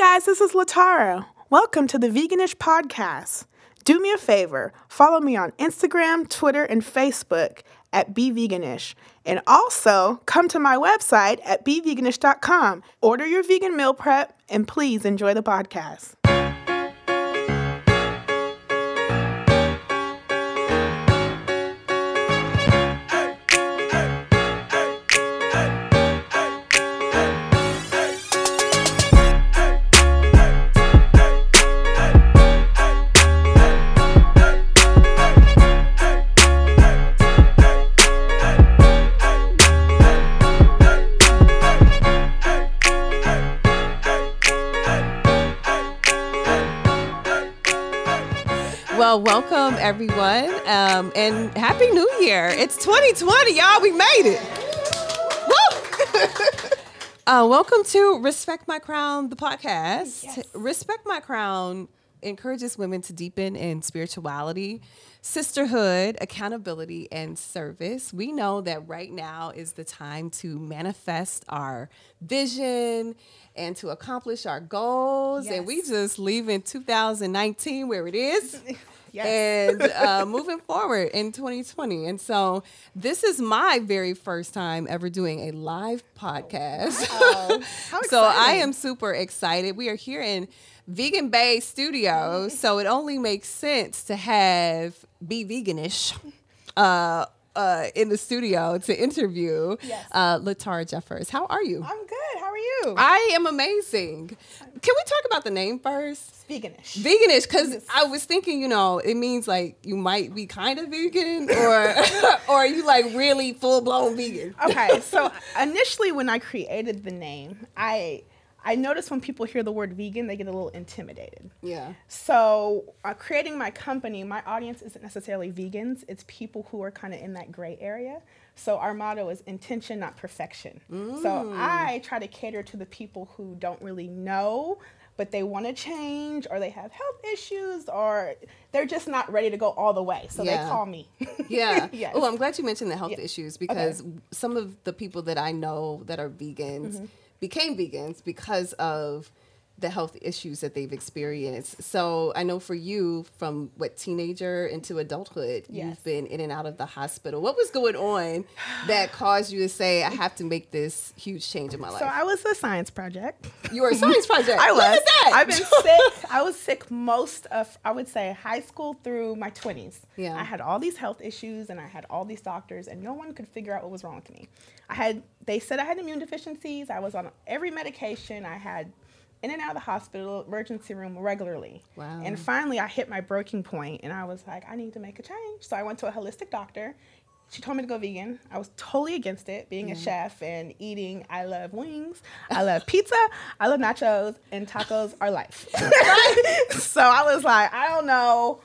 guys, this is Latara. Welcome to the Veganish Podcast. Do me a favor, follow me on Instagram, Twitter, and Facebook at BeVeganish. And also come to my website at beveganish.com. Order your vegan meal prep and please enjoy the podcast. Everyone, um, and happy New Year! It's 2020, y'all. We made it. Woo! uh, welcome to Respect My Crown, the podcast. Yes. Respect My Crown encourages women to deepen in spirituality, sisterhood, accountability, and service. We know that right now is the time to manifest our vision and to accomplish our goals. And we Yes. just leaving 2019 where it is. Yes. And uh, moving forward in 2020. And so this is my very first time ever doing a live podcast. Wow. So I am super excited. We are here in Vegan Bae Studios, so it only makes sense to have Be Veganish uh, uh, in the studio to interview Yes. uh, Latara Jeffers. How are you? I'm good. How are you? I am amazing. Can we talk about the name first? Veganish. Veganish, because I was thinking, you know, it means like you might be kind of vegan, or or are you like really full blown vegan? okay, so initially when I created the name, I I noticed when people hear the word vegan, they get a little intimidated. Yeah. So, uh, creating my company, my audience isn't necessarily vegans, it's people who are kind of in that gray area. So, our motto is intention, not perfection. So, I try to cater to the people who don't really know, but they want to change, or they have health issues, or they're just not ready to go all the way. So, Yeah. they call me. Yeah. Yes. Oh, I'm glad you mentioned the health Yeah. issues because some of the people that I know that are vegans Mm-hmm. became vegans because of the health issues that they've experienced. So I know for you, from what teenager into adulthood, Yes. you've been in and out of the hospital. What was going on that caused you to say, "I have to make this huge change in my life"? So, I was a science project. you were a science project. I Look was. at that. I've been sick. I was sick most of, I would say, high school through my 20s. Yeah. I had all these health issues and I had all these doctors, and no one could figure out what was wrong with me. I had, they said I had immune deficiencies. I was on every medication. I had in and out of the hospital, emergency room regularly. Wow. And finally, I hit my breaking point, and I was like, I need to make a change. So I went to a holistic doctor. She told me to go vegan. I was totally against it, being a mm. chef and eating. I love wings. I love pizza. I love nachos, and tacos are life. so I was like, I don't know.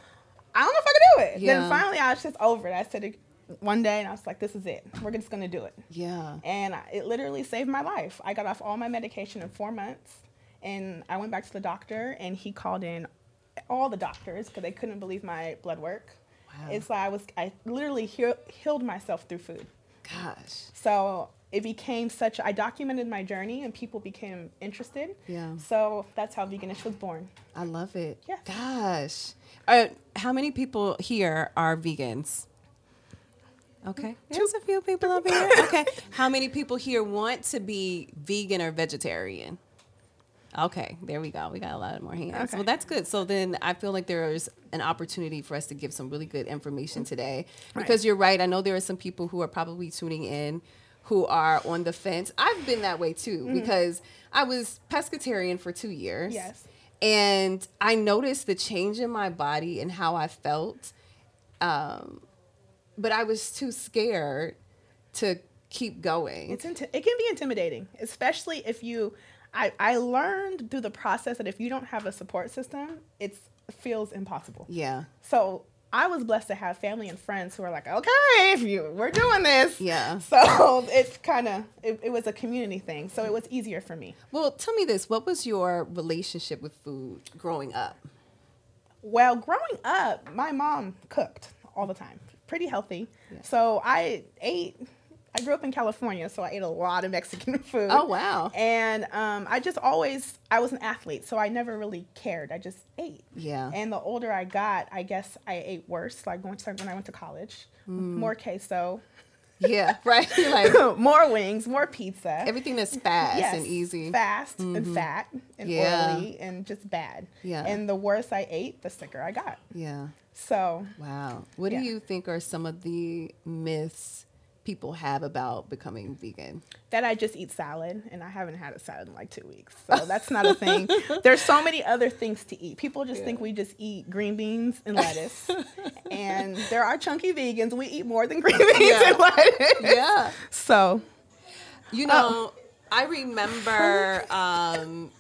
I don't know if I can do it. Yeah. Then finally, I was just over it. I said it one day, and I was like, this is it. We're just going to do it yeah. and I- it literally saved my life. I got off all my medication in four months, and I went back to the doctor, and he called in all the doctors because they couldn't believe my blood work. Wow. It's like I was I literally heal, healed myself through food. Gosh. So it became such. I documented my journey, and people became interested. Yeah. So that's how Veganish was born. I love it. Yes. Gosh. Uh, how many people here are vegans? Okay. There's a few people over here. Okay. How many people here want to be vegan or vegetarian? Okay, there we go. We got a lot more hands. Okay. Well, that's good. So then I feel like there's an opportunity for us to give some really good information today. Because you're right. I know there are some people who are probably tuning in who are on the fence. I've been that way too because I was pescatarian for two years. Yes. And I noticed the change in my body and how I felt. Um, but I was too scared to keep going. It's inti- it can be intimidating, especially if you. I, I learned through the process that if you don't have a support system, it feels impossible. yeah. So I was blessed to have family and friends who are like, okay, if you we're doing this. Yeah. So it's kind of it, it was a community thing, so it was easier for me. Well, tell me this. What was your relationship with food growing up? Well, growing up, my mom cooked all the time, pretty healthy. So I ate. I grew up in California, so I ate a lot of Mexican food. Oh, wow. And um, I just always I was an athlete, so I never really cared. I just ate. Yeah. And the older I got, I guess I ate worse. Like going to, when I went to college, Mm. more queso, Yeah, right. like more wings, more pizza. everything that's fast Yes, and easy. fast and fat and Yeah. oily and just bad. Yeah. And the worse I ate, the sicker I got. Yeah. So Wow. What Yeah. do you think are some of the myths people have about becoming vegan? that I just eat salad, and I haven't had a salad in like two weeks. So that's not a thing. There's so many other things to eat. People just think we just eat green beans and lettuce, and there are chunky vegans. We eat more than green beans Yeah. and lettuce. Yeah. So You know, I remember um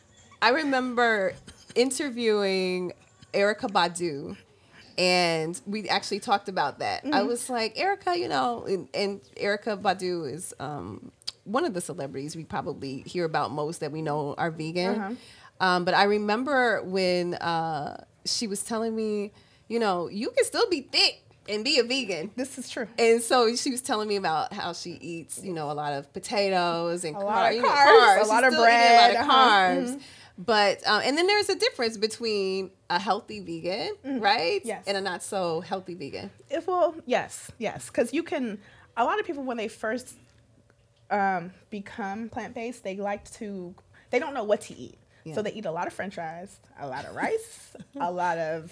I remember interviewing Erykah Badu and we actually talked about that. I was like, Erykah, you know, and, and Erykah Badu is um one of the celebrities we probably hear about most that we know are vegan. Um, but I remember when uh, she was telling me, you know, you can still be thick and be a vegan. this is true. And so she was telling me about how she eats, you know, a lot of potatoes and A car- lot of you know, carbs, a She's lot of eating a lot bread, of uh-huh, carbs. But um, and then there's a difference between a healthy vegan, right? Yes. And a not so healthy vegan. If, well, yes, yes, because you can. A lot of people when they first um, become plant based, they like to. They don't know what to eat, Yeah. so they eat a lot of French fries, a lot of rice, a lot of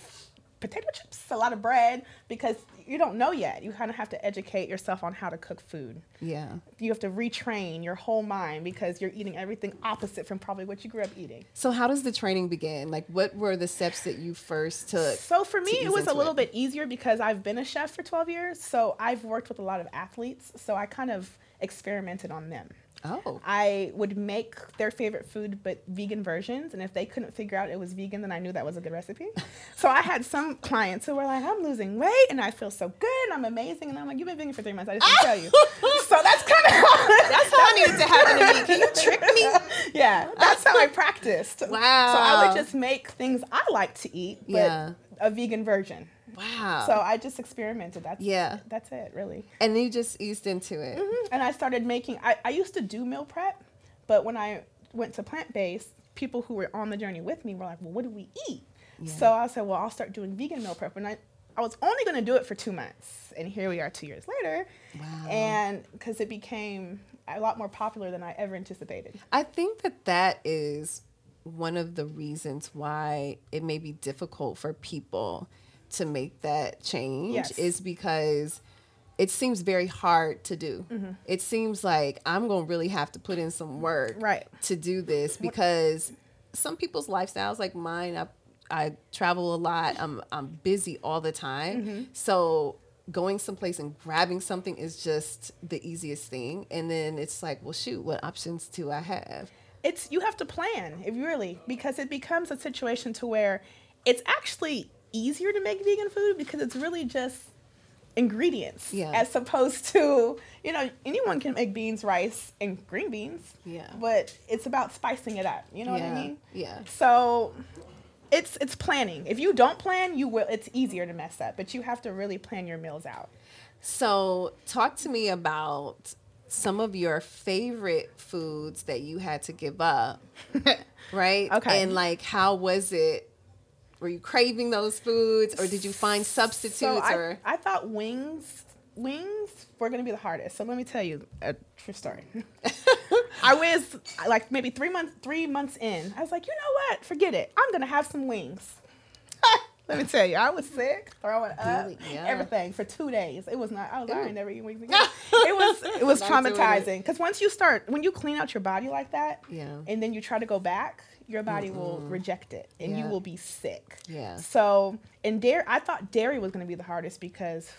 potato chips, a lot of bread, because you don't know yet. You kind of have to educate yourself on how to cook food. Yeah. You have to retrain your whole mind because you're eating everything opposite from probably what you grew up eating. So how does the training begin? Like, what were the steps that you first took? So for me, to it was a little it? bit easier because I've been a chef for 12 years. So I've worked with a lot of athletes. So I kind of experimented on them. Oh, I would make their favorite food, but vegan versions. And if they couldn't figure out it was vegan, then I knew that was a good recipe. so I had some clients who were like, I'm losing weight and I feel so good. And I'm amazing. And I'm like, you've been vegan for three months. I just didn't tell you. So that's kind of that's how I needed to happen to me. Can you trick me? yeah, that's how I practiced. Wow. So I would just make things I like to eat, but Yeah. a vegan version. Wow. So I just experimented. That's Yeah. That's it, really. and you just eased into it. Mm-hmm. And I started making. I, I used to do meal prep, but when I went to plant based, people who were on the journey with me were like, "Well, what do we eat?" So I said, "Well, I'll start doing vegan meal prep." And I, I was only going to do it for two months, and here we are, two years later. Wow. And because it became a lot more popular than I ever anticipated. I think that that is one of the reasons why it may be difficult for people to make that change Yes. is because it seems very hard to do. Mm-hmm. It seems like I'm going to really have to put in some work Right. to do this because some people's lifestyles like mine I I travel a lot. I'm I'm busy all the time. Mm-hmm. So going someplace and grabbing something is just the easiest thing and then it's like, well shoot, what options do I have? it's you have to plan if you really because it becomes a situation to where it's actually easier to make vegan food because it's really just ingredients Yeah. as opposed to you know anyone can make beans rice and green beans Yeah. but it's about spicing it up you know what i mean yeah. so it's it's planning if you don't plan you will it's easier to mess up but you have to really plan your meals out So, talk to me about some of your favorite foods that you had to give up, right? Okay. And like, how was it? Were you craving those foods, or did you find substitutes? So I, or I thought wings wings were gonna be the hardest. So let me tell you a true story. I was like maybe three months three months in. I was like, you know what? Forget it. I'm gonna have some wings. let me tell you, I was sick, throwing up? Yeah. everything for two days. It was not. I was like, I never eating wings again. it was it was Not doing it. traumatizing because once you start when you clean out your body like that, Yeah. and then you try to go back, your body will mm-hmm. reject it, and you will be sick. Yeah. So and dairy, I thought dairy was going to be the hardest because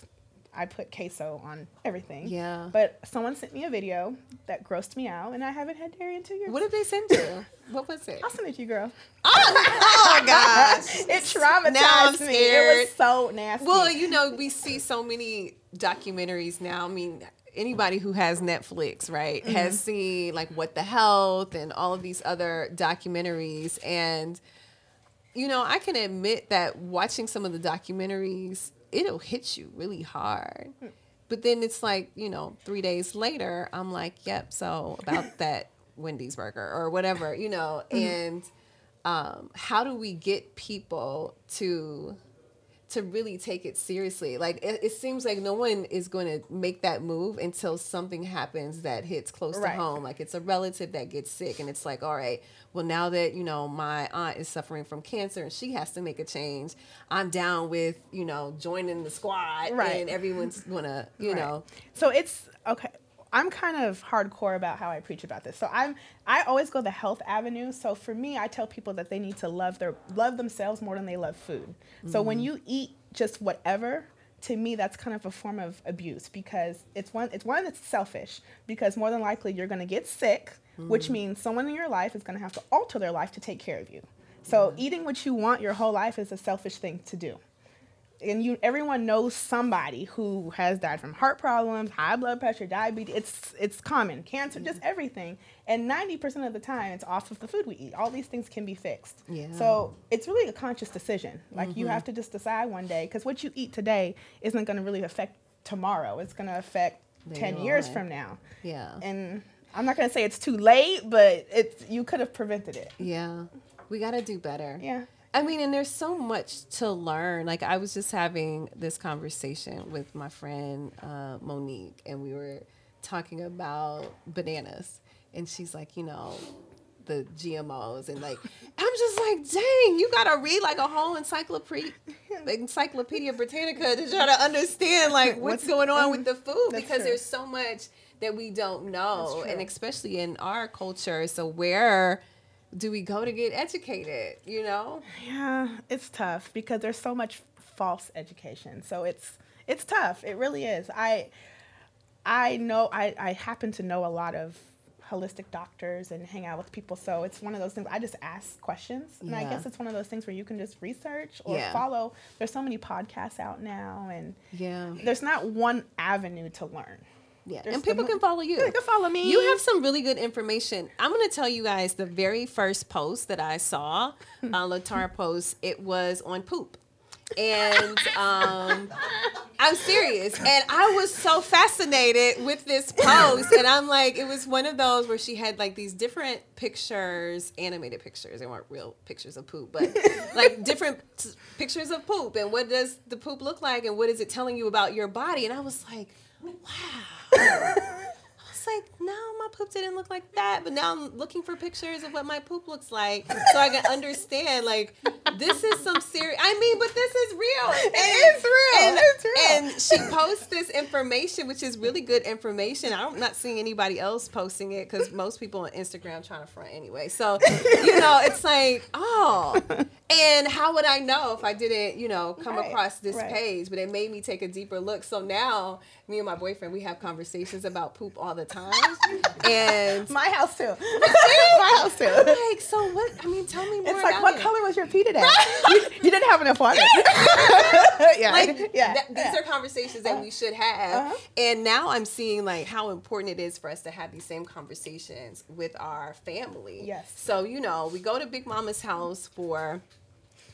I put queso on everything. Yeah. But someone sent me a video that grossed me out, and I haven't had dairy in two years. what did they send you? What was it? I'll send it to you, girl. Oh my oh, gosh! It traumatized me. It was so nasty. Well, you know, we see so many documentaries now. I mean, anybody who has Netflix, right, has seen like What the Health and all of these other documentaries. And, you know, I can admit that watching some of the documentaries, it'll hit you really hard. but then it's like you know three days later i'm like yep so about that wendy's burger or whatever you know Mm-hmm. and um, how do we get people to to really take it seriously like it, it seems like no one is going to make that move until something happens that hits close Right. to home like it's a relative that gets sick and it's like all right well now that you know my aunt is suffering from cancer and she has to make a change i'm down with you know joining the squad Right. and everyone's gonna you Right. know So it's okay. I'm kind of hardcore about how I preach about this. So I'm I always go the health avenue. So for me, I tell people that they need to love their love themselves more than they love food. So when mm. you eat just whatever, to me that's kind of a form of abuse because it's one it's one it's selfish because more than likely you're going to get sick, which mm. means someone in your life is going to have to alter their life to take care of you. So mm. eating what you want your whole life is a selfish thing to do and you everyone knows somebody who has died from heart problems, high blood pressure, diabetes. It's it's common, cancer, just mm-hmm. everything. And ninety percent of the time, it's off of the food we eat. All these things can be fixed. Yeah. So it's really a conscious decision. Like you mm-hmm. have to just decide one day because what you eat today isn't going to really affect tomorrow. It's going to affect ten years on. from now. yeah And I'm not going to say it's too late, but it's you could have prevented it. yeah we got to do better Yeah. I mean, and there's so much to learn. Like I was just having this conversation with my friend uh, Monique, and we were talking about bananas, and she's like, you know, the GMOs, and like, I'm just like, dang, you gotta read like a whole encyclopedia, Encyclopedia Britannica to try to understand like what's, What's- going on with the food because true. there's so much that we don't know, and especially in our culture. So where do we go to get educated? You know. Yeah, it's tough because there's so much false education. So it's it's tough. It really is. I I know I, I happen to know a lot of holistic doctors and hang out with people. So it's one of those things I just ask questions. And I guess it's one of those things where you can just research or Yeah. follow. There's so many podcasts out now and Yeah. there's not one avenue to learn. Yeah. There's and people can follow you. They can follow me. You have some really good information. I'm going to tell you guys the very first post that I saw, uh, Latara post, it was on poop. And um, I'm serious. And I was so fascinated with this post. And I'm like, it was one of those where she had like these different pictures, animated pictures. They weren't real pictures of poop, but like different pictures of poop. And what does the poop look like? And what is it telling you about your body? And I was like, wow. Was like, no, my poop didn't look like that. But now I'm looking for pictures of what my poop looks like so I can understand. Like, this is some serious. I mean, but this is real. It is real. And, It's real. and she posts this information, which is really good information. I'm not seeing anybody else posting it because most people on Instagram trying to front anyway. So, you know, it's like, oh. And how would I know if I didn't, you know, come Right, across this right. page? But it made me take a deeper look. So now, me and my boyfriend, we have conversations about poop all the time. And My house too. My house too. I'm like, so what? I mean, tell me more It's like, what it. color was your pee today? you, you didn't have enough water. yeah, like yeah. th- these yeah. are conversations that we should have Uh-huh. and now i'm seeing like how important it is for us to have these same conversations with our family Yes. so you know we go to big mama's house for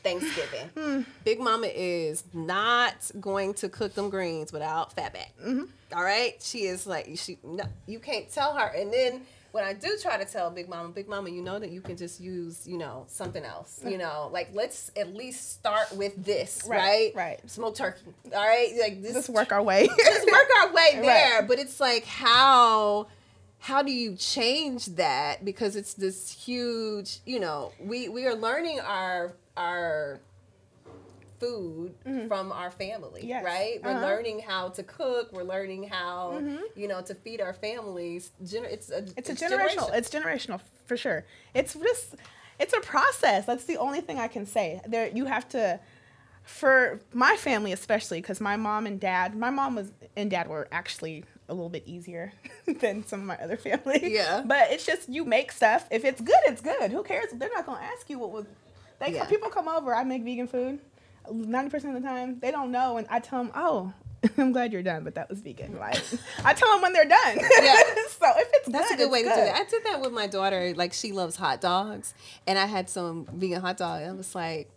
Thanksgiving. Hmm. Big Mama is not going to cook them greens without fatback. Mm-hmm. All right, she is like she. No, you can't tell her. And then when I do try to tell Big Mama, Big Mama, you know that you can just use you know something else. You know, like let's at least start with this, right? Right, right. Smoked turkey. All right, like this Just work our way. just work our way Right. there. But it's like how how do you change that? Because it's this huge, you know, we we are learning our our food from our family, Mm-hmm. Yes. right? We're Uh-huh. Mm-hmm. learning how to cook. We're learning how, you know, to feed our families. Gener- it's a It's a generational. It's generational for sure. It's just it's a process. That's the only thing I can say. There you have to for my family especially because my mom and dad, my mom was and dad were actually a little bit easier than some of my other family. Yeah. But it's just you make stuff. If it's good, it's good. Who cares? They're not gonna ask you what was. They Yeah. people come over. I make vegan food. Ninety percent of the time, they don't know, and I tell them, "Oh, I'm glad you're done, but that was vegan." Like I tell them when they're done. Yeah. so if it's That's good, a good way to do that. I did that with my daughter. Like she loves hot dogs, and I had some vegan hot dog. And I was like,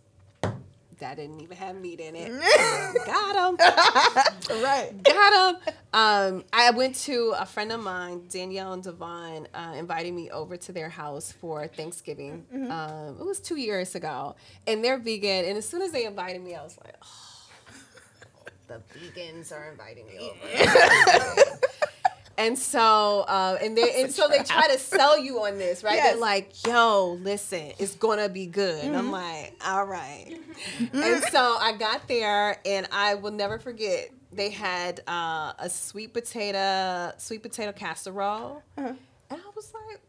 that didn't even have meat in it. Got him. right. Got him. Um, I went to a friend of mine, Danielle and Devon, uh, invited me over to their house for Thanksgiving. Mm-hmm. Um, it was two years ago, and they're vegan. And as soon as they invited me, I was like, oh, the vegans are inviting me over. And so, uh, and they and so they try to sell you on this, right? Yes. They're like, "Yo, listen, it's gonna be good." Mm-hmm. I'm like, "All right." and so I got there, and I will never forget. They had uh, a sweet potato, sweet potato casserole, Uh-huh. and I was like,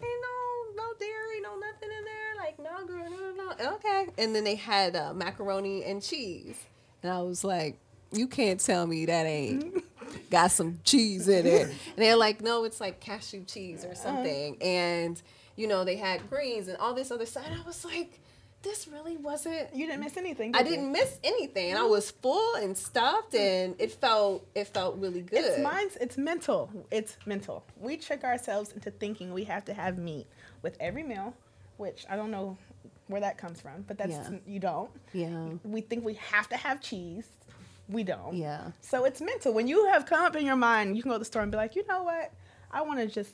"Ain't no, no dairy, no nothing in there. Like, no, girl, no, no, no. Okay." And then they had uh, macaroni and cheese, and I was like, "You can't tell me that ain't." Got some cheese in it. And they're like, no, it's like cashew cheese or something. And, you know, they had greens and all this other stuff. And I was like, this really wasn't. You didn't miss anything. I did you? didn't miss anything. I was full and stuffed and it felt it felt really good. It's minds. It's mental. It's mental. We trick ourselves into thinking we have to have meat with every meal, which I don't know where that comes from, but that's Yeah. you don't. Yeah. We think we have to have cheese. We don't. Yeah. So it's mental. When you have come up in your mind, you can go to the store and be like, you know what? I want to just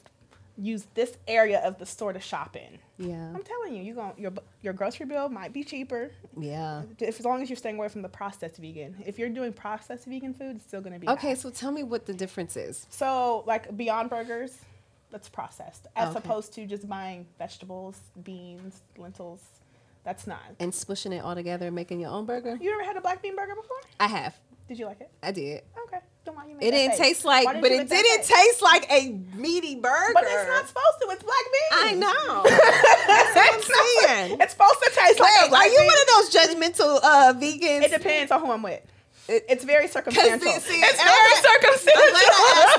use this area of the store to shop in. Yeah. I'm telling you, you going your your grocery bill might be cheaper Yeah. if, as long as you're staying away from the processed vegan. If you're doing processed vegan food, it's still going to be Okay, high. so tell me what the difference is. So like Beyond Burgers, that's processed as Okay. opposed to just buying vegetables, beans, lentils. That's not. And smushing it all together and making your own burger? You ever had a black bean burger before? I have. Did you like it? I did. Okay. Then why you It didn't face? taste like, didn't but it didn't taste like a meaty burger. But it's not supposed to. It's black beans. I know. That's what I'm saying. It's supposed to taste like a Wait, black are you bean. one of those judgmental uh, vegans? It depends on who I'm with. It- It's very circumstantial. see- see, it's very I'm circumstantial. I'm glad I asked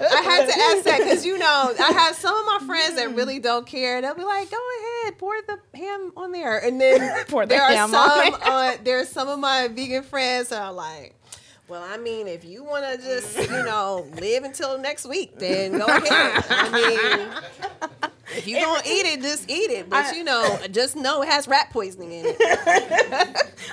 that. I had to ask that because you know I have some of my friends that really don't care. They'll be like, "Go ahead, pour the ham on there," and then Pour the there ham on some. there. Uh, there are some of my vegan friends that are like. Well, I mean, if you want to just, you know, live until next week, then go ahead. I mean, if you don't eat it, just eat it. But, I- you know, just know it has rat poisoning in it.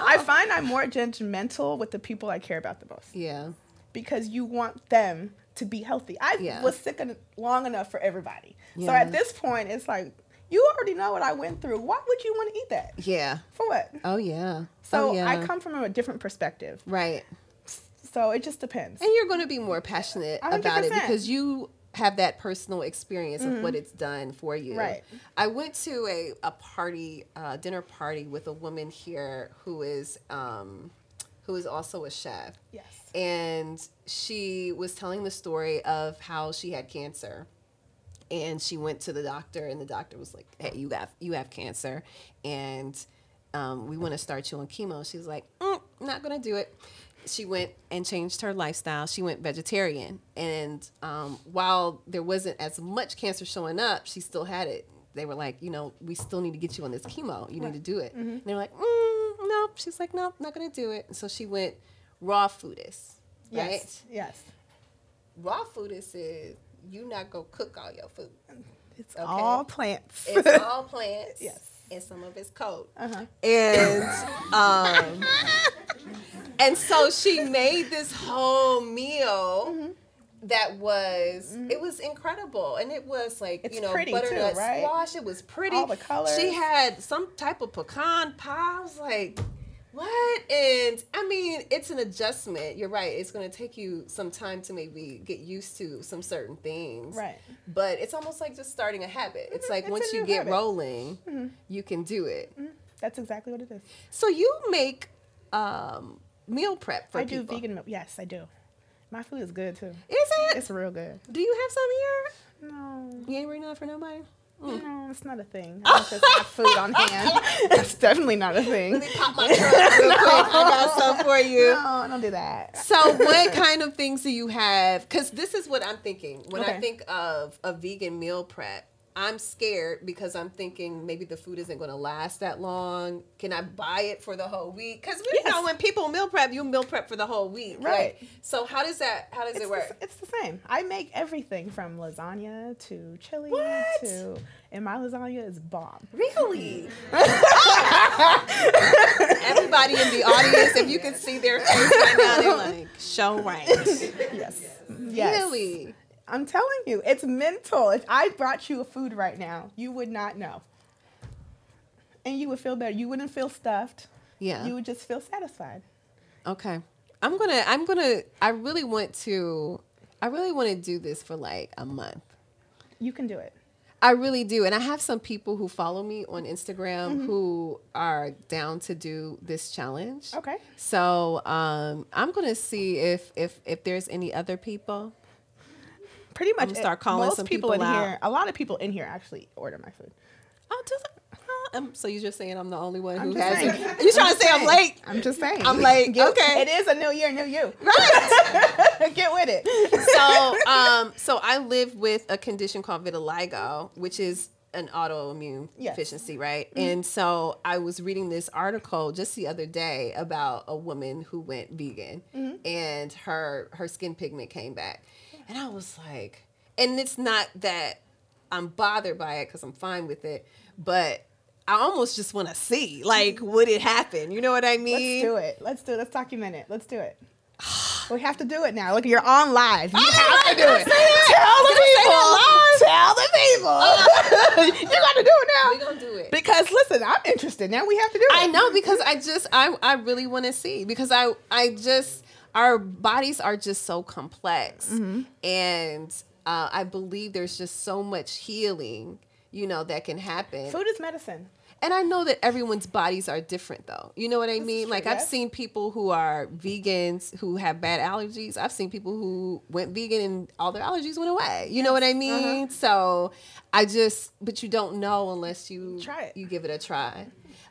I find I'm more judgmental with the people I care about the most Yeah. because you want them to be healthy. I Yeah. was sick en- long enough for everybody. So at this point, it's like you already know what I went through. Why would you want to eat that? Yeah. For what? Oh, yeah. So oh, yeah. I come from a different perspective. Right. So it just depends. And you're going to be more passionate A hundred about it because you have that personal experience of what it's done for you. Mm-hmm. Right. I went to a, a party, uh, dinner party with a woman here who is um, who is also a chef. Yes. And she was telling the story of how she had cancer. And she went to the doctor and the doctor was like, Hey, you have you have cancer and um, we want to start you on chemo. She was like, mm, not gonna do it. She went and changed her lifestyle. She went vegetarian, and um, while there wasn't as much cancer showing up, she still had it. They were like, you know, we still need to get you on this chemo. You need to do it. And they were like, mm, no. She's like, no, not gonna do it. And so she went raw foodist, right? Yes. Yes. Raw foodist is you not go cook all your food. It's Okay. all plants. It's all plants. Yes. And some of it's cold. Uh-huh. And um and so she made this whole meal Mm-hmm. that was it was incredible. And it was like It's you know butternut too, right? squash. It was pretty. All the colors. she had some type of pecan pie I was like what? And i mean it's an adjustment. You're right. It's going to take you some time to maybe get used to some certain things. Right. but it's almost like just starting a habit. It's like It's once you get habit. rolling you can do it. That's exactly what it is. so you make um, meal prep for I do vegan milk. Yes, I do. My food is good too. Is it? It's real good. do you have some here? No, You ain't bring none for nobody. no, mm. it's not a thing. I don't just have food on hand. It's definitely not a thing. Let me pop my trunk real quick. I got some for you. No, don't do that. So, what kind of things do you have? Because this is what I'm thinking when I think of a vegan meal prep. I'm scared because I'm thinking maybe the food isn't going to last that long. Can I buy it for the whole week? Because we Yes. know when people meal prep, you meal prep for the whole week, Right. Like, so how does that? How does It's it the, work? it's the same. I make everything from lasagna to chili What? to, and my lasagna is bomb. Really? everybody in the audience, if you can see their face right now, they're like, show right. Yes. Yes. Really? I'm telling you, it's mental. If I brought you a food right now, you would not know. And you would feel better. You wouldn't feel stuffed. Yeah. You would just feel satisfied. Okay. I'm gonna I'm gonna I really want to I really want to do this for like a month. You can do it. I really do. And I have some people who follow me on Instagram Mm-hmm. who are down to do this challenge. Okay. So um, I'm gonna see if if if there's any other people. Pretty much. gonna start calling most some people, people in out. here. A lot of people in here actually order my food. Oh, do um, so you're just saying I'm the only one who has saying. it? You trying to say I'm late? I'm just saying. I'm late. Get- Okay. It is a new year, new you. Right. Get with it. so um so I live with a condition called vitiligo, which is an autoimmune Yes. deficiency, right? And so I was reading this article just the other day about a woman who went vegan and her her skin pigment came back. And I was like, and it's not that I'm bothered by it cuz I'm fine with it, but I almost just want to see like would it happen? You know what I mean? Let's do it. Let's do it. Let's document it. Let's do it. We have to do it now. Look, you're on live. You Oh, have to do it. Tell the people. Tell the people. you got to do it now. We're gonna do it. Because listen, I'm interested. Now we have to do it. I know because I just I I really want to see because I I just our bodies are just so complex. Mm-hmm. and uh, I believe there's just so much healing you know that can happen. Food is medicine. and I know that everyone's bodies are different though. You know what I mean? like I've seen people who are vegans who have bad allergies. I've seen people who went vegan and all their allergies went away. You know what I Uh-huh. mean? So I just but you don't know unless you Try it. you give it a try.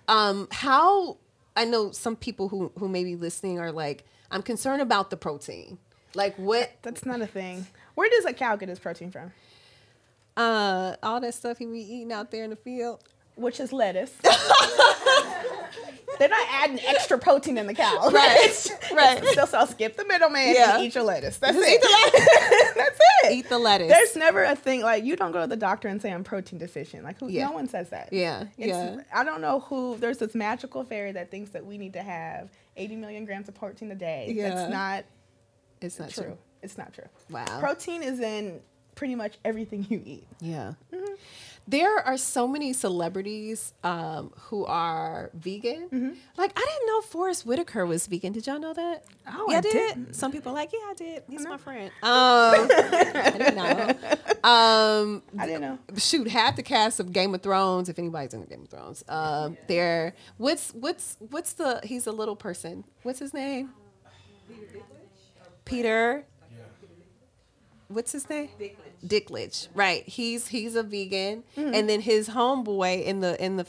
Um how i know some people who who may be listening are like i'm concerned about the protein like what That's not a thing. Where does a cow get its protein from? uh all that stuff he be eating out there in the field Which is lettuce. They're not adding extra protein in the cow. Right, It's- right. it's Still, so skip the middleman Yeah. and eat your lettuce. That's Just it. eat the lettuce. That's it. eat the lettuce There's never a thing like you don't go to the doctor and say I'm protein deficient. Like who? Yeah. No one says that. yeah It's, yeah I don't know who. There's this magical fairy that thinks that we need to have 80 million grams of protein a day. Yeah. That's not it's not true. true, It's not true. wow Protein is in pretty much everything you eat. yeah Mm-hmm. There are so many celebrities um, who are vegan. Mm-hmm. Like I didn't know Forest Whitaker was vegan. Did y'all know that? Oh, yeah, I did. didn't. Some people are like, yeah, I did. He's my friend. Um, I didn't know. Um, I didn't know. shoot, half the cast of Game of Thrones, if anybody's in Game of Thrones, um, they're what's what's what's the he's a little person. What's his name? Peter. What's his name? Dinklage. Right. He's he's a vegan, and then his homeboy in the in the.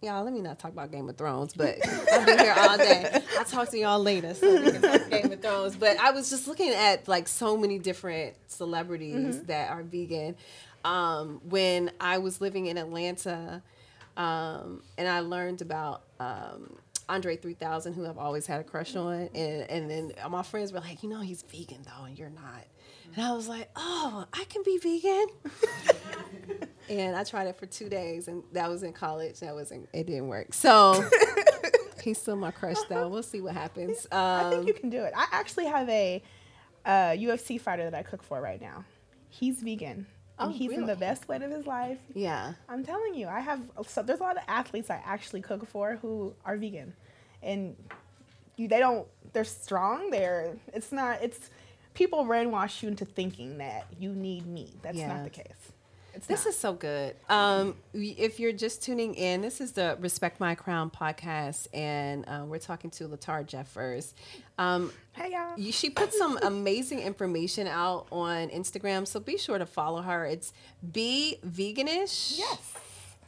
Y'all, let me not talk about Game of Thrones, but I've been here all day. I'll talk to y'all later. So we can talk Game of Thrones. But I was just looking at like so many different celebrities that are vegan. Um, when I was living in Atlanta, um, and I learned about um, Andre 3000, who I've always had a crush on, and and then my friends were like, you know, he's vegan though, and you're not. And I was like, oh, I can be vegan. and I tried it for two days, and that was in college. That wasn't. It didn't work. So he's still my crush, though. We'll see what happens. I think Um, you can do it. I actually have a uh, UFC fighter that I cook for right now. He's vegan. And Oh, he's in the best weight of his life. yeah. I'm telling you, I have so there's a lot of athletes I actually cook for who are vegan, and you they don't they're strong. They're it's not it's people brainwash you into thinking that you need me. That's not the case. It's This not. is so good. Um, if you're just tuning in, this is the Respect My Crown podcast, and uh, we're talking to Latar Jeffers. Um, hey y'all. you, she put some amazing information out on Instagram, so be sure to follow her. It's Be Veganish. Yes.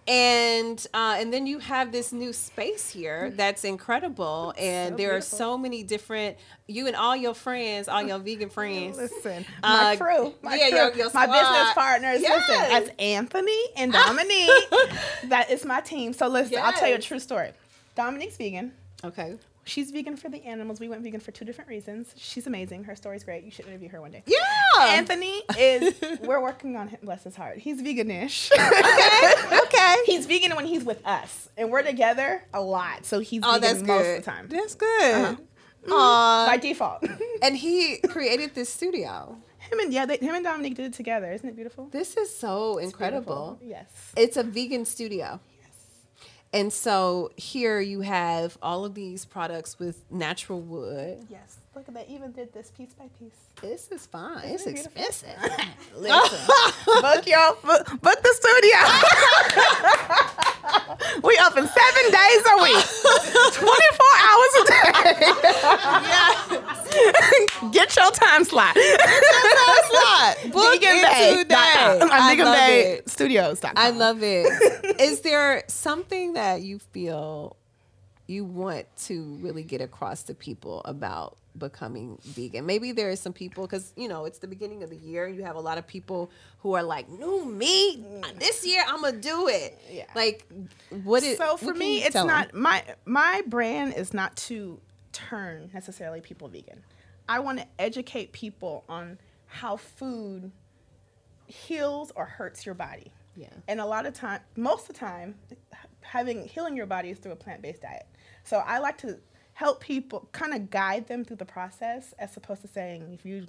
And uh, and then you have this new space here that's incredible, and So there are so many different. You and all your friends, all your vegan friends. Listen, my Uh, crew, my yeah, crew, your- your my business partners. Yes. Listen, that's Anthony and Dominique. that is my team. So listen, I'll tell you a true story. Dominique's vegan. Okay. She's vegan for the animals. We went vegan for two different reasons. She's amazing. Her story's great. You should interview her one day. Yeah. Anthony is. we're working on him. Bless his heart. He's veganish. okay. Okay. he's vegan when he's with us, and we're together a lot. So he's oh, vegan that's most good. of the time That's good. Uh-huh. Aw. by default. and he created this studio. him and yeah, they, him and Dominique did it together. Isn't it beautiful? This is so incredible. Beautiful. Yes. It's a vegan studio. And so here you have all of these products with natural wood. Yes. Look at that. Even did this piece by piece. This is fine. It's expensive. Listen, book your book, book the studio. we open seven days a week, twenty four hours a day. Get your time slot. Book Vegan it today. I love Bay it. Studios. I love it. Is there something that you feel you want to really get across to people about becoming vegan? Maybe there are some people because you know it's the beginning of the year. You have a lot of people who are like, "New me, this year I'm gonna do it." Yeah. Like, what is so for me it's not my my brand is not to turn necessarily people vegan i want to educate people on how food heals or hurts your body Yeah. and a lot of time most of the time having healing your body is through a plant-based diet so i like to help people kind of guide them through the process as opposed to saying if you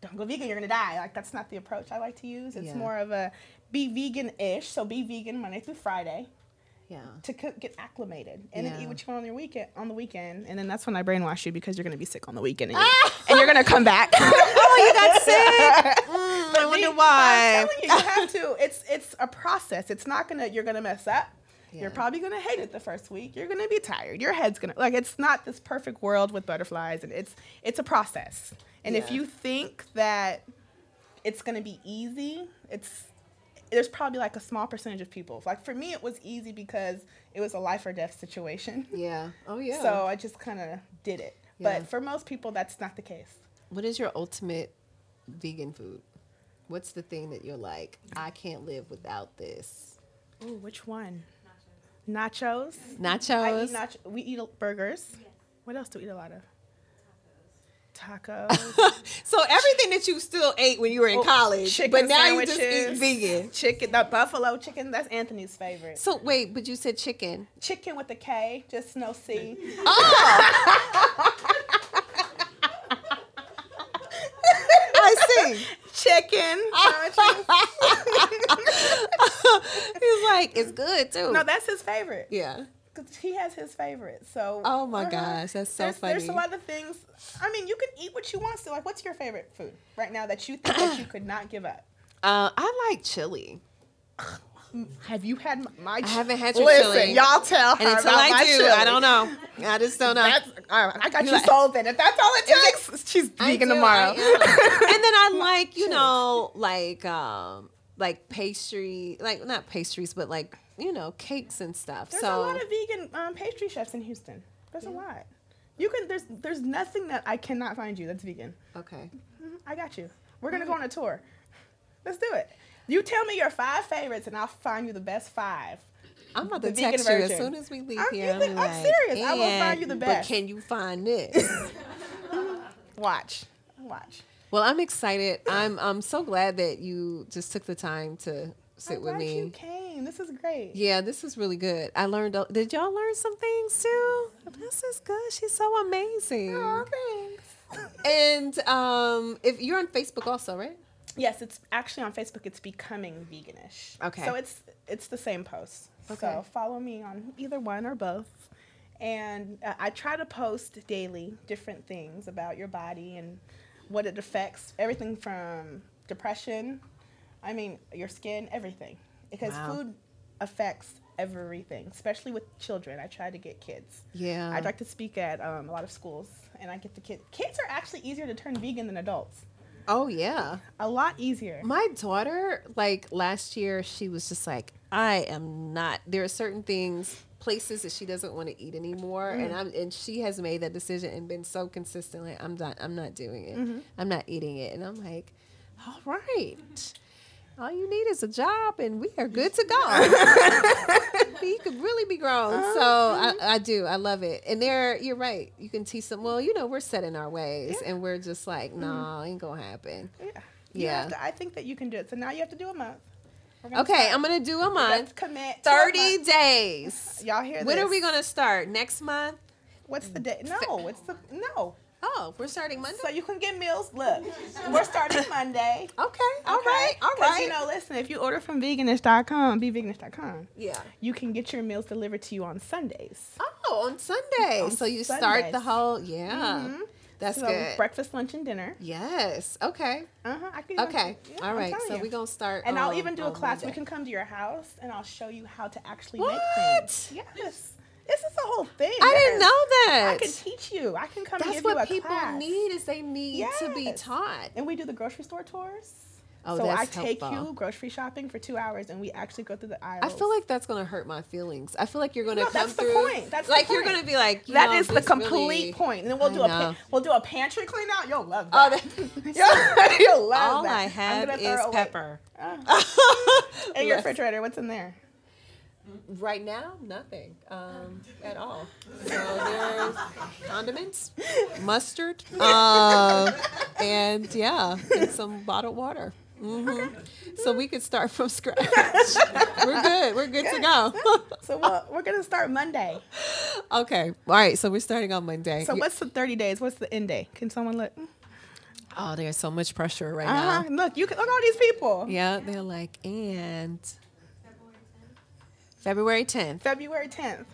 don't go vegan you're gonna die like that's not the approach i like to use it's Yeah. more of a be vegan-ish so be vegan monday through friday Yeah. to cook, get acclimated and then eat what you want on your weekend on the weekend and then that's when I brainwash you because you're gonna be sick on the weekend and, you, and you're gonna come back. Oh, you got sick. Mm, I wonder I'm why. telling you, you have to. It's it's a process. It's not gonna. You're gonna mess up. Yeah. You're probably gonna hate it the first week. You're gonna be tired. Your head's gonna like. It's not this perfect world with butterflies, and it's it's a process. And if you think that it's gonna be easy, it's there's probably like a small percentage of people. Like for me, it was easy because it was a life or death situation. Yeah. Oh yeah. So I just kind of did it. Yeah. But for most people, that's not the case. What is your ultimate vegan food? What's the thing that you're like, I can't live without this? Oh, which one? Nachos. Nachos. I eat nach- we eat burgers. What else do we eat a lot of? Tacos. so everything that you still ate when you were in Oh, college, chicken but now you just eat vegan. chicken, the buffalo chicken. That's Anthony's favorite. So wait, but you said chicken. Chicken with a K, just no C. I oh see. Chicken. He's like, it's good too. no, that's his favorite. yeah. 'Cause he has his favorite. So. Oh my uh-huh. gosh, that's so there's, There's a funny. lot of things. I mean, you can eat what you want. to. like, what's your favorite food right now that you think that you could not give up? Uh, I like chili. Have you had my? I haven't had your Listen, chili. y'all tell her And until about I my do, chili. I don't know. I just don't know. That's, all right, I got you Like- sold then. If that's all it takes, she's vegan do, tomorrow. And then I like, you know, like um like pastry, like not pastries, but like, you know, cakes and stuff. There's so a lot of vegan um, pastry chefs in Houston. There's a lot. You can. There's there's nothing that I cannot find you that's vegan. Okay. Mhm, I got you. We're gonna go on a tour. Let's do it. You tell me your five favorites, and I'll find you the best five. I'm about to text you as soon as we leave I'm- here. Be I'm like, serious. I will find you the best. But best." can you find this? Watch, watch. well, I'm excited. I'm I'm so glad that you just took the time to sit I'm with glad me. you came. This is great. Yeah, this is really good. I learned. Did y'all learn some things too? This is good. She's so amazing. Aw, thanks. And um, if you're on Facebook also, right? Yes, it's actually on Facebook. It's becoming veganish. Okay. So it's it's the same post. Okay. So follow me on either one or both. And uh, I try to post daily different things about your body and what it affects. Everything from depression, I mean your skin, everything. Because Wow. food affects everything, especially with children. I try to get kids. Yeah. I'd like to speak at um, a lot of schools, and I get the kids. Kids are actually easier to turn vegan than adults. Oh yeah. A lot easier. My daughter, like last year, she was just like, I am not. There are certain things, places that she doesn't want to eat anymore, and mm-hmm. I'm and she has made that decision and been so consistent. Like I'm not. I'm not doing it. Mm-hmm. I'm not eating it, and I'm like, all right. All you need is a job, and we are good to go. you could really be grown. So I, I do. I love it. And there, you're right. You can teach them. Well, you know, we're set in our ways, Yeah. and we're just like, mm-hmm. no, ain't gonna happen. Yeah. Yeah. to- I think that you can do it. So now you have to do a month. Gonna Okay, start. I'm gonna do a Let's month. commit. 30 month. days. Y'all hear this. When are we gonna start? Next month? What's the day? No, it's the no. Oh, we're starting Monday. So you can get meals. Look, we're starting Monday. Okay. All okay? right. All right. You know, listen, if you order from veganish.com, beveganish.com, yeah. you can get your meals delivered to you on Sundays. Oh, on Sunday. On so you start the whole. Yeah. Mhm. That's so good. breakfast, lunch, and dinner. yes. Okay. Uh huh. I can. Okay. yeah, All right. So we're gonna start. And I'll even do a on class. We can come to your house and I'll show you how to actually What? make things. Yes. This is a whole thing. I didn't know that. I can teach you. I can come and That's give you what a people class. need is they need to be taught. And we do the grocery store tours. Oh, so that's I take helpful. you grocery shopping for two hours and we actually go through the aisles. I feel like that's gonna hurt my feelings. I feel like you're gonna No, come that's the point. That's the like you're gonna be like, you that know, is the complete really- point. And then we'll I do a pa- we'll do a pantry clean out. You'll love Oh, that. that- you'll, love All that. I I'm have is away- pepper. Oh. In your refrigerator, what's in there? Right now, nothing um, at all. So there's condiments, mustard, uh, and yeah, and some bottled water. hmm So we could start from scratch. we're good. We're good to go. So we'll, we're gonna start Monday. okay. All right. So we're starting on Monday. So Yeah. what's the 30 days? What's the end day? Can someone look? Oh, there's so much pressure right Uh-huh. now. Look, you can look at all these people. Yeah, they're like, and February 10th. February 10th.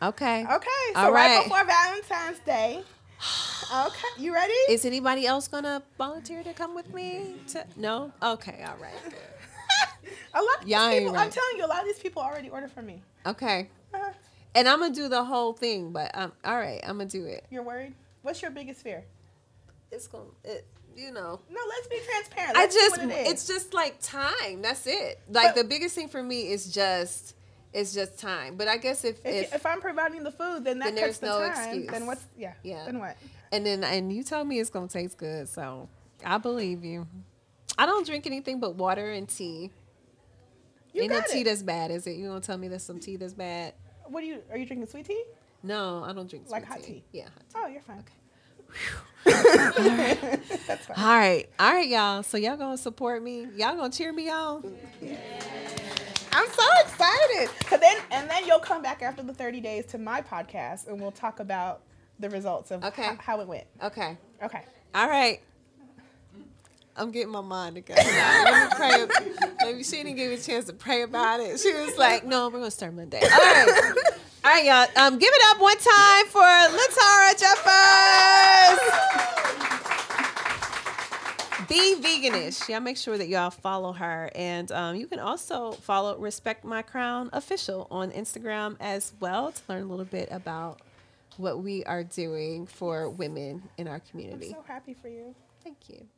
Okay. Okay, so All right. right. before Valentine's Day. Okay, you ready? Is anybody else gonna volunteer to come with me? To no? Okay. All right. A lot of these Y'all ain't people, I'm telling you, a lot of these people already order from me. Okay. Uh, And I'm gonna do the whole thing, but um, all right, I'm gonna do it. you're worried? What's your biggest fear? It's gonna, it, you know. No, let's be transparent. I Let's see just, what it is. it's just like time. That's it. Like But- the biggest thing for me is just, it's just time. But I guess if, if, if, if I'm providing the food, then that Then cuts there's the no time. excuse. Then what's yeah? Yeah. Then what? and then and you tell me it's gonna taste good, so I believe you. I don't drink anything but water and tea. You Ain't no tea that's bad, is it? You gonna tell me there's some tea that's bad? What do you? Are you drinking sweet tea? No, I don't drink Like sweet hot tea? Yeah. hot tea. Oh, you're fine. That's fine. All right, all right, y'all. So y'all gonna support me? Y'all gonna cheer me on? I'm so excited. Cause then and then you'll come back after the 30 days to my podcast and we'll talk about the results of Okay. ho- how it went. Okay. Okay. All right. I'm getting my mind together. now. Let me pray. Maybe she didn't give me a chance to pray about it. She was like, "No, we're gonna start Monday." All right, all right, y'all. Um, give it up one time for LaTara Jeffers. Be veganish. Y'all make sure that y'all follow her, and um, you can also follow Respect My Crown official on Instagram as well to learn a little bit about what we are doing for women in our community. I'm so happy for you. Thank you.